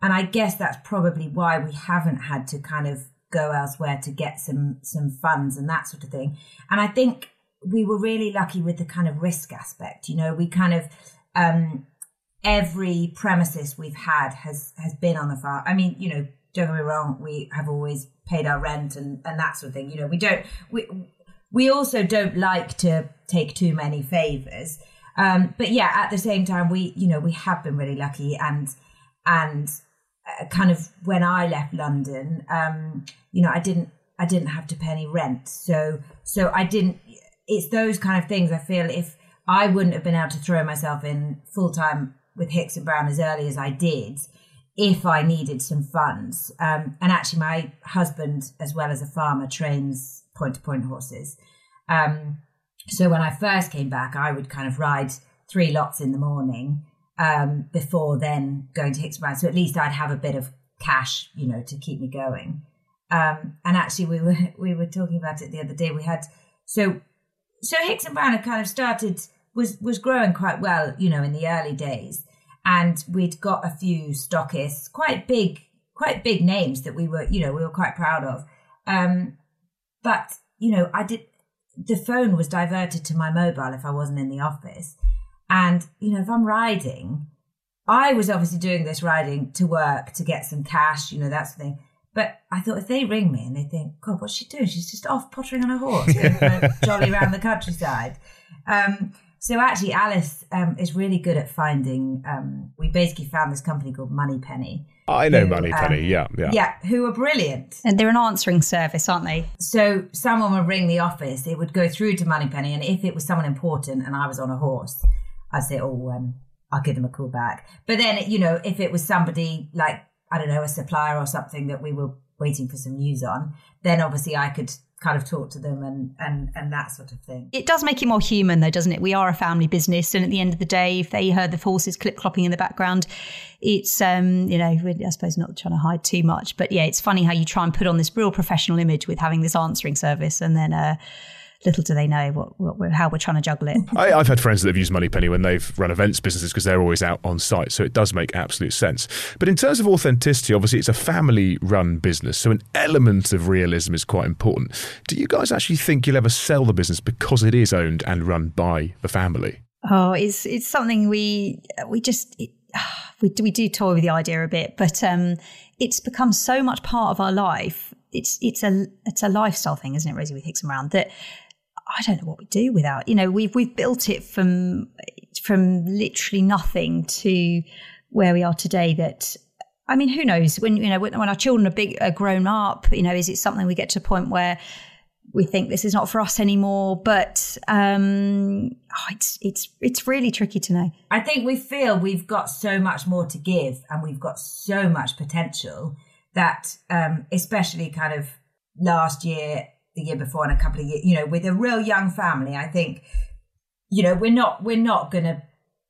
And I guess that's probably why we haven't had to kind of go elsewhere to get some some funds and that sort of thing. And I think we were really lucky with the kind of risk aspect. You know, we kind of um, every premises we've had has has been on the farm. I mean, you know, don't get me wrong, we have always paid our rent and and that sort of thing. You know, we don't we we also don't like to take too many favors. Um, but yeah, at the same time, we you know we have been really lucky and and uh, kind of when I left London, um, you know, I didn't I didn't have to pay any rent, so so I didn't. It's those kind of things. I feel if I wouldn't have been able to throw myself in full time with Hicks and Brown as early as I did if I needed some funds. Um, and actually, my husband, as well as a farmer, trains point to point horses. Um, so when I first came back, I would kind of ride three lots in the morning um, before then going to Hicks and Brown. So at least I'd have a bit of cash, you know, to keep me going. Um, and actually, we were we were talking about it the other day. We had so so Hicks and Brown had kind of started was was growing quite well, you know, in the early days, and we'd got a few stockists, quite big, quite big names that we were, you know, we were quite proud of. Um, but you know, I did the phone was diverted to my mobile if I wasn't in the office, and you know, if I'm riding, I was obviously doing this riding to work to get some cash, you know, that's the thing. But I thought if they ring me and they think, God, what's she doing? She's just off pottering on a horse, jolly around the countryside. Um, so actually, Alice um, is really good at finding. Um, we basically found this company called Moneypenny. I know Moneypenny. Um, yeah, yeah, yeah. Who are brilliant, and they're an answering service, aren't they? So someone would ring the office. It would go through to Moneypenny, and if it was someone important and I was on a horse, I'd say, "Oh, um, I'll give them a call back." But then, you know, if it was somebody like I don't know, a supplier or something that we were waiting for some news on, then obviously I could kind of talk to them and and and that sort of thing. It does make it more human though, doesn't it? We are a family business and at the end of the day if they heard the horses clip clopping in the background, it's um, you know, I suppose not trying to hide too much, but yeah, it's funny how you try and put on this real professional image with having this answering service and then uh little do they know what, what we're, how we're trying to juggle it. I, have had friends that have used Moneypenny when they've run events businesses because they're always out on site, so it does make absolute sense. But in terms of authenticity, obviously it's a family-run business, so an element of realism is quite important. Do you guys actually think you'll ever sell the business because it is owned and run by the family? Oh, it's it's something we we just. It, we do, we do toy with the idea a bit, but um, it's become so much part of our life. It's it's a it's a lifestyle thing, isn't it, Rosie, with Hicks and Brown That I don't know what we do without. You know, we've we've built it from from literally nothing to where we are today. That I mean, who knows? When you know, when, when our children are big, are grown up, you know, is it something we get to a point where we think this is not for us anymore? But um, oh, it's it's it's really tricky to know. I think we feel we've got so much more to give, and we've got so much potential that, um, especially kind of last year the year before and a couple of years, you know, with a real young family, I think, you know, we're not we're not going to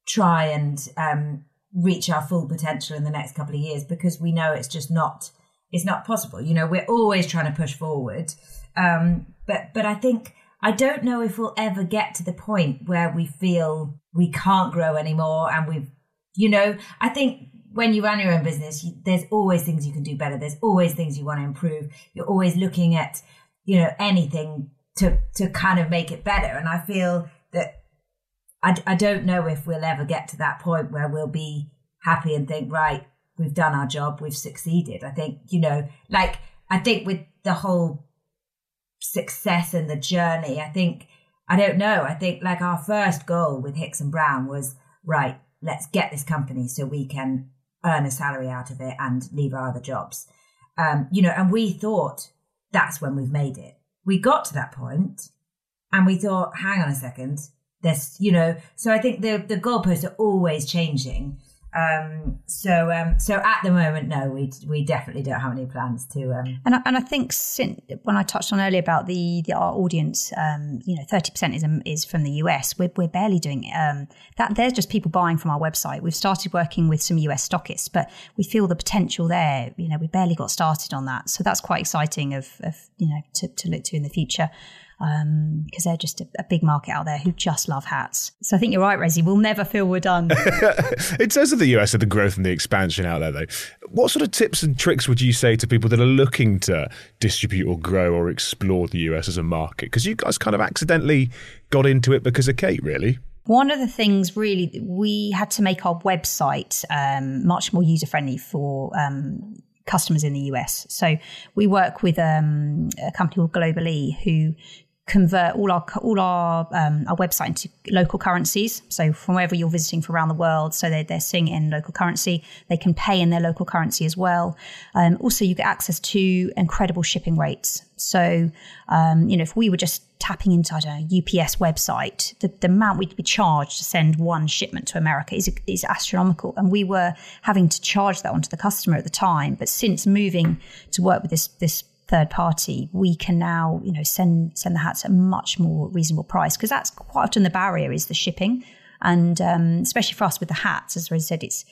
try and um, reach our full potential in the next couple of years because we know it's just not it's not possible. You know, we're always trying to push forward, um, but but I think I don't know if we'll ever get to the point where we feel we can't grow anymore and we've, you know, I think when you run your own business, you, there's always things you can do better. There's always things you want to improve. You're always looking at you know, anything to, to kind of make it better. And I feel that I, I don't know if we'll ever get to that point where we'll be happy and think, right, we've done our job, we've succeeded. I think, you know, like, I think with the whole success and the journey, I think, I don't know, I think like our first goal with Hicks and Brown was, right, let's get this company so we can earn a salary out of it and leave our other jobs. Um, you know, and we thought that's when we've made it. We got to that point and we thought, hang on a second, there's, you know, so I think the, the goalposts are always changing. Um, so, um, so at the moment, no, we we definitely don't have any plans to. Um, and I, and I think since when I touched on earlier about the, the our audience, um, you know, thirty percent is um, is from the US. We're we're barely doing um, that. There's just people buying from our website. We've started working with some US stockists, but we feel the potential there. You know, we barely got started on that, so that's quite exciting of of you know to to look to in the future because um, they're just a, a, big market out there who just love hats. So I think you're right, Rosie. We'll never feel we're done. in terms of the US and the growth and the expansion out there, though, what sort of tips and tricks would you say to people that are looking to distribute or grow or explore the US as a market? Because you guys kind of accidentally got into it because of Kate, really. One of the things really we had to make our website um, much more user friendly for um, customers in the US. So we work with um, a company called Global-e who convert all our all our um, our website into local currencies. So from wherever you're visiting from around the world, so they're, they're seeing in local currency. They can pay in their local currency as well. Um, also, you get access to incredible shipping rates. So um, you know, if we were just tapping into know UPS website, the, the amount we'd be charged to send one shipment to America is is astronomical, and we were having to charge that onto the customer at the time. But since moving to work with this this third party, we can now, you know, send send the hats at a much more reasonable price because that's quite often the barrier is the shipping, and um, especially for us with the hats, as I said, it's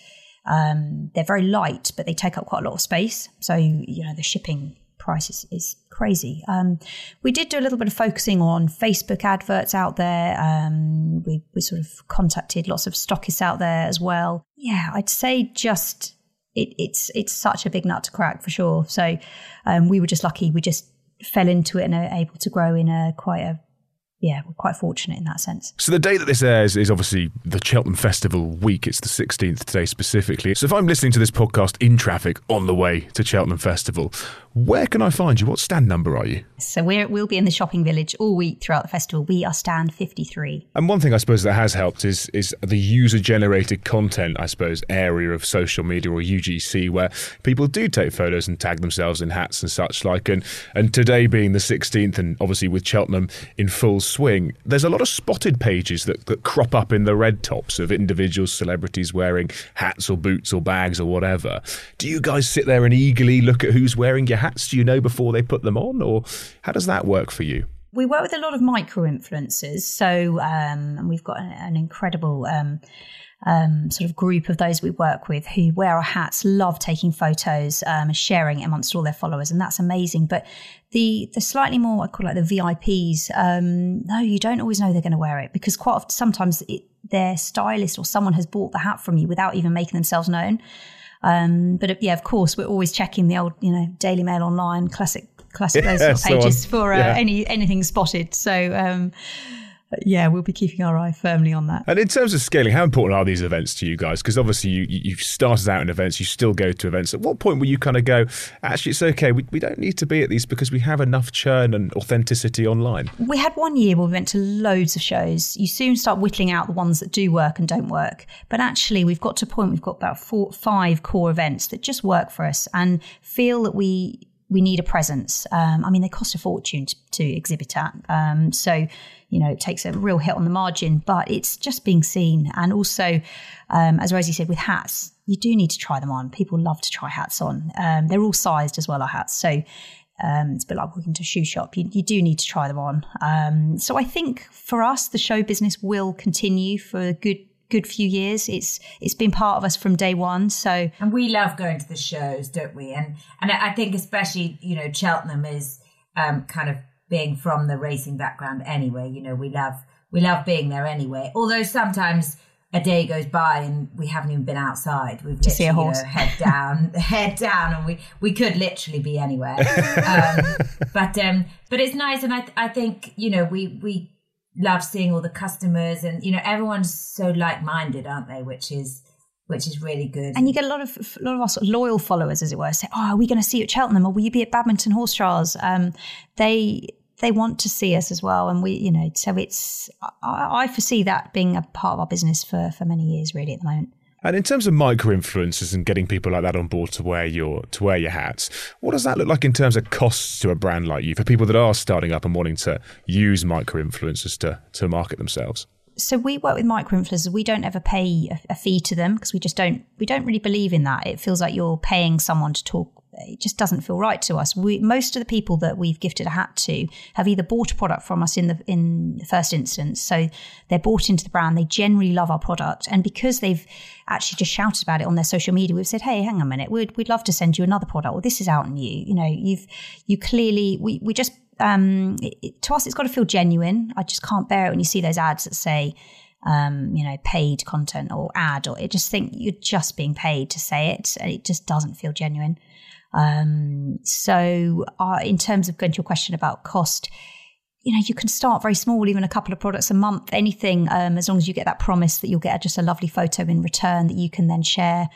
um, they're very light, but they take up quite a lot of space. So you know the shipping price is, is crazy. Um, we did do a little bit of focusing on Facebook adverts out there. Um, we, we sort of contacted lots of stockists out there as well. Yeah, I'd say just it, it's it's such a big nut to crack for sure. So um, we were just lucky. We just fell into it and are able to grow in a quite a yeah, we're quite fortunate in that sense. So the day that this airs is obviously the Cheltenham Festival week. It's the 16th today specifically. So if I'm listening to this podcast in traffic on the way to Cheltenham Festival, where can I find you? What stand number are you? So we're, we'll be in the shopping village all week throughout the festival. We are stand 53. And one thing I suppose that has helped is is the user generated content, I suppose, area of social media or UGC where people do take photos and tag themselves in hats and such like. And and today being the 16th and obviously with Cheltenham in full swing, there's a lot of spotted pages that, that crop up in the red tops of individual celebrities wearing hats or boots or bags or whatever. Do you guys sit there and eagerly look at who's wearing your hats do you know before they put them on, or how does that work for you? We work with a lot of micro influencers, so um, we've got an, an incredible. Um, um, sort of group of those we work with who wear our hats, love taking photos um, and sharing it amongst all their followers, and that's amazing. But the the slightly more I call it like the VIPs, um, no, you don't always know they're going to wear it because quite often sometimes it, their stylist or someone has bought the hat from you without even making themselves known. Um, but yeah, of course, we're always checking the old, you know, Daily Mail online, classic, classic yeah, those pages for uh, yeah. any anything spotted. So um, yeah, we'll be keeping our eye firmly on that. And in terms of scaling, how important are these events to you guys? Because obviously you you've started out in events, you still go to events. At what point will you kind of go, actually, it's okay, we, we don't need to be at these because we have enough churn and authenticity online? We had one year where we went to loads of shows. You soon start whittling out the ones that do work and don't work. But actually, we've got to a point, we've got about four, five core events that just work for us and feel that we we need a presence. Um, I mean, they cost a fortune to, to exhibit at. Um, so you know, it takes a real hit on the margin, but it's just being seen. And also, um, as Rosie said, with hats, you do need to try them on. People love to try hats on. Um, they're all sized as well, our hats. So um, it's a bit like walking to a shoe shop. You, you do need to try them on. Um, so I think for us, the show business will continue for a good good few years. It's it's been part of us from day one. So and we love going to the shows, don't we? And and I think especially you know Cheltenham is um, kind of being from the racing background anyway. You know, we love we love being there anyway. Although sometimes a day goes by and we haven't even been outside. We've to literally you know, head down, head down, and we we could literally be anywhere. Um, but um, but it's nice, and I I think you know we we love seeing all the customers, and you know everyone's so like minded, aren't they? Which is which is really good. And you get a lot of a lot of our sort of loyal followers, as it were, say, "Oh, are we going to see you at Cheltenham, or will you be at Badminton Horse Trials?" Um, they they want to see us as well, and we, you know, so it's I, I foresee that being a part of our business for for many years, really, at the moment. And in terms of micro influencers and getting people like that on board to wear your to wear your hats, what does that look like in terms of costs to a brand like you for people that are starting up and wanting to use micro influencers to to market themselves? so we work with micro influencers. We don't ever pay a, fee to them because we just don't we don't really believe in that. It feels like you're paying someone to talk. It just doesn't feel right to us. We, most of the people that we've gifted a hat to have either bought a product from us in the in the first instance, so they're bought into the brand. They generally love our product, and because they've actually just shouted about it on their social media, we've said, "Hey, hang on a minute, we'd we'd love to send you another product. Well, this is out on you. You know, you've you clearly we we just um, it, to us, it's got to feel genuine. I just can't bear it when you see those ads that say, um, you know, paid content or ad, or it just think you're just being paid to say it, and it just doesn't feel genuine. Um, so, uh, in terms of going to your question about cost, you know, you can start very small, even a couple of products a month, anything, um, as long as you get that promise that you'll get just a lovely photo in return that you can then share.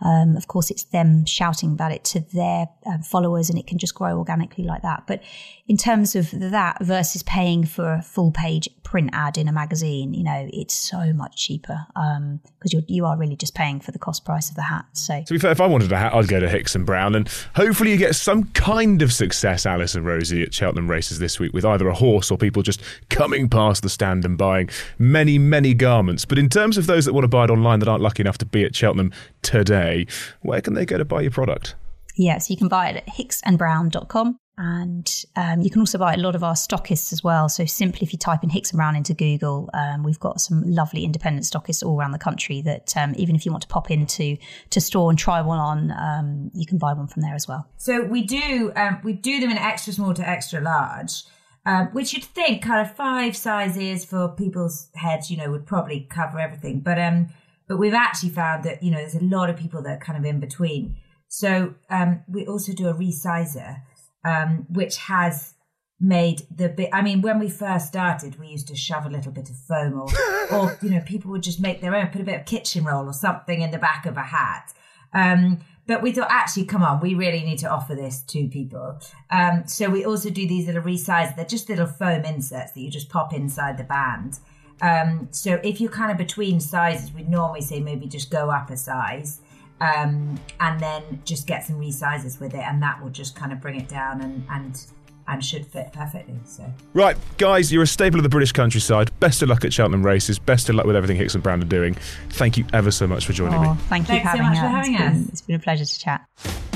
Um, of course, it's them shouting about it to their um, followers and it can just grow organically like that. But in terms of that versus paying for a full page print ad in a magazine, you know, it's so much cheaper because um, you're, you are really just paying for the cost price of the hat. So, to be fair, if I wanted a hat, I'd go to Hicks and Brown, and hopefully you get some kind of success, Alice and Rosie, at Cheltenham races this week with either a horse or people just coming past the stand and buying many, many garments. But in terms of those that want to buy it online that aren't lucky enough to be at Cheltenham today, where can they go to buy your product? Yes, you can buy it at hicksandbrown.com And um, you can also buy a lot of our stockists as well. So simply if you type in Hicks and Brown into Google, um, we've got some lovely independent stockists all around the country that um, even if you want to pop into to store and try one on, um, you can buy one from there as well. So we do um, we do them in extra small to extra large. Um, which you'd think kind of five sizes for people's heads, you know, would probably cover everything. But um, but we've actually found that you know there's a lot of people that are kind of in between. So um, we also do a resizer, um, which has made the bit. I mean, when we first started, we used to shove a little bit of foam, or, or you know, people would just make their own, put a bit of kitchen roll or something in the back of a hat. Um, but we thought, actually, come on, we really need to offer this to people. Um, so we also do these little resizes. They're just little foam inserts that you just pop inside the band. Um, so if you're kind of between sizes, we'd normally say maybe just go up a size um, and then just get some resizes with it, and that will just kind of bring it down and and and should fit perfectly. So right, guys, you're a staple of the British countryside. Best of luck at Cheltenham races. Best of luck with everything Hicks and Brown are doing. Thank you ever so much for joining oh, me. Thank you Thanks for so having, much us. for having It's us. been- it's been a pleasure to chat.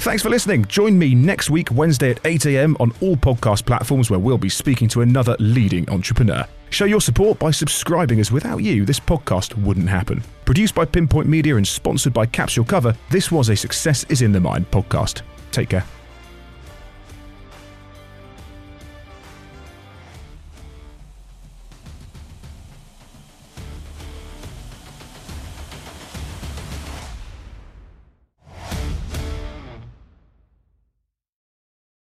Thanks for listening. Join me next week, Wednesday at 8 a.m. on all podcast platforms where we'll be speaking to another leading entrepreneur. Show your support by subscribing, as without you, this podcast wouldn't happen. Produced by Pinpoint Media and sponsored by Capsule Cover, this was a Success is in the Mind podcast. Take care.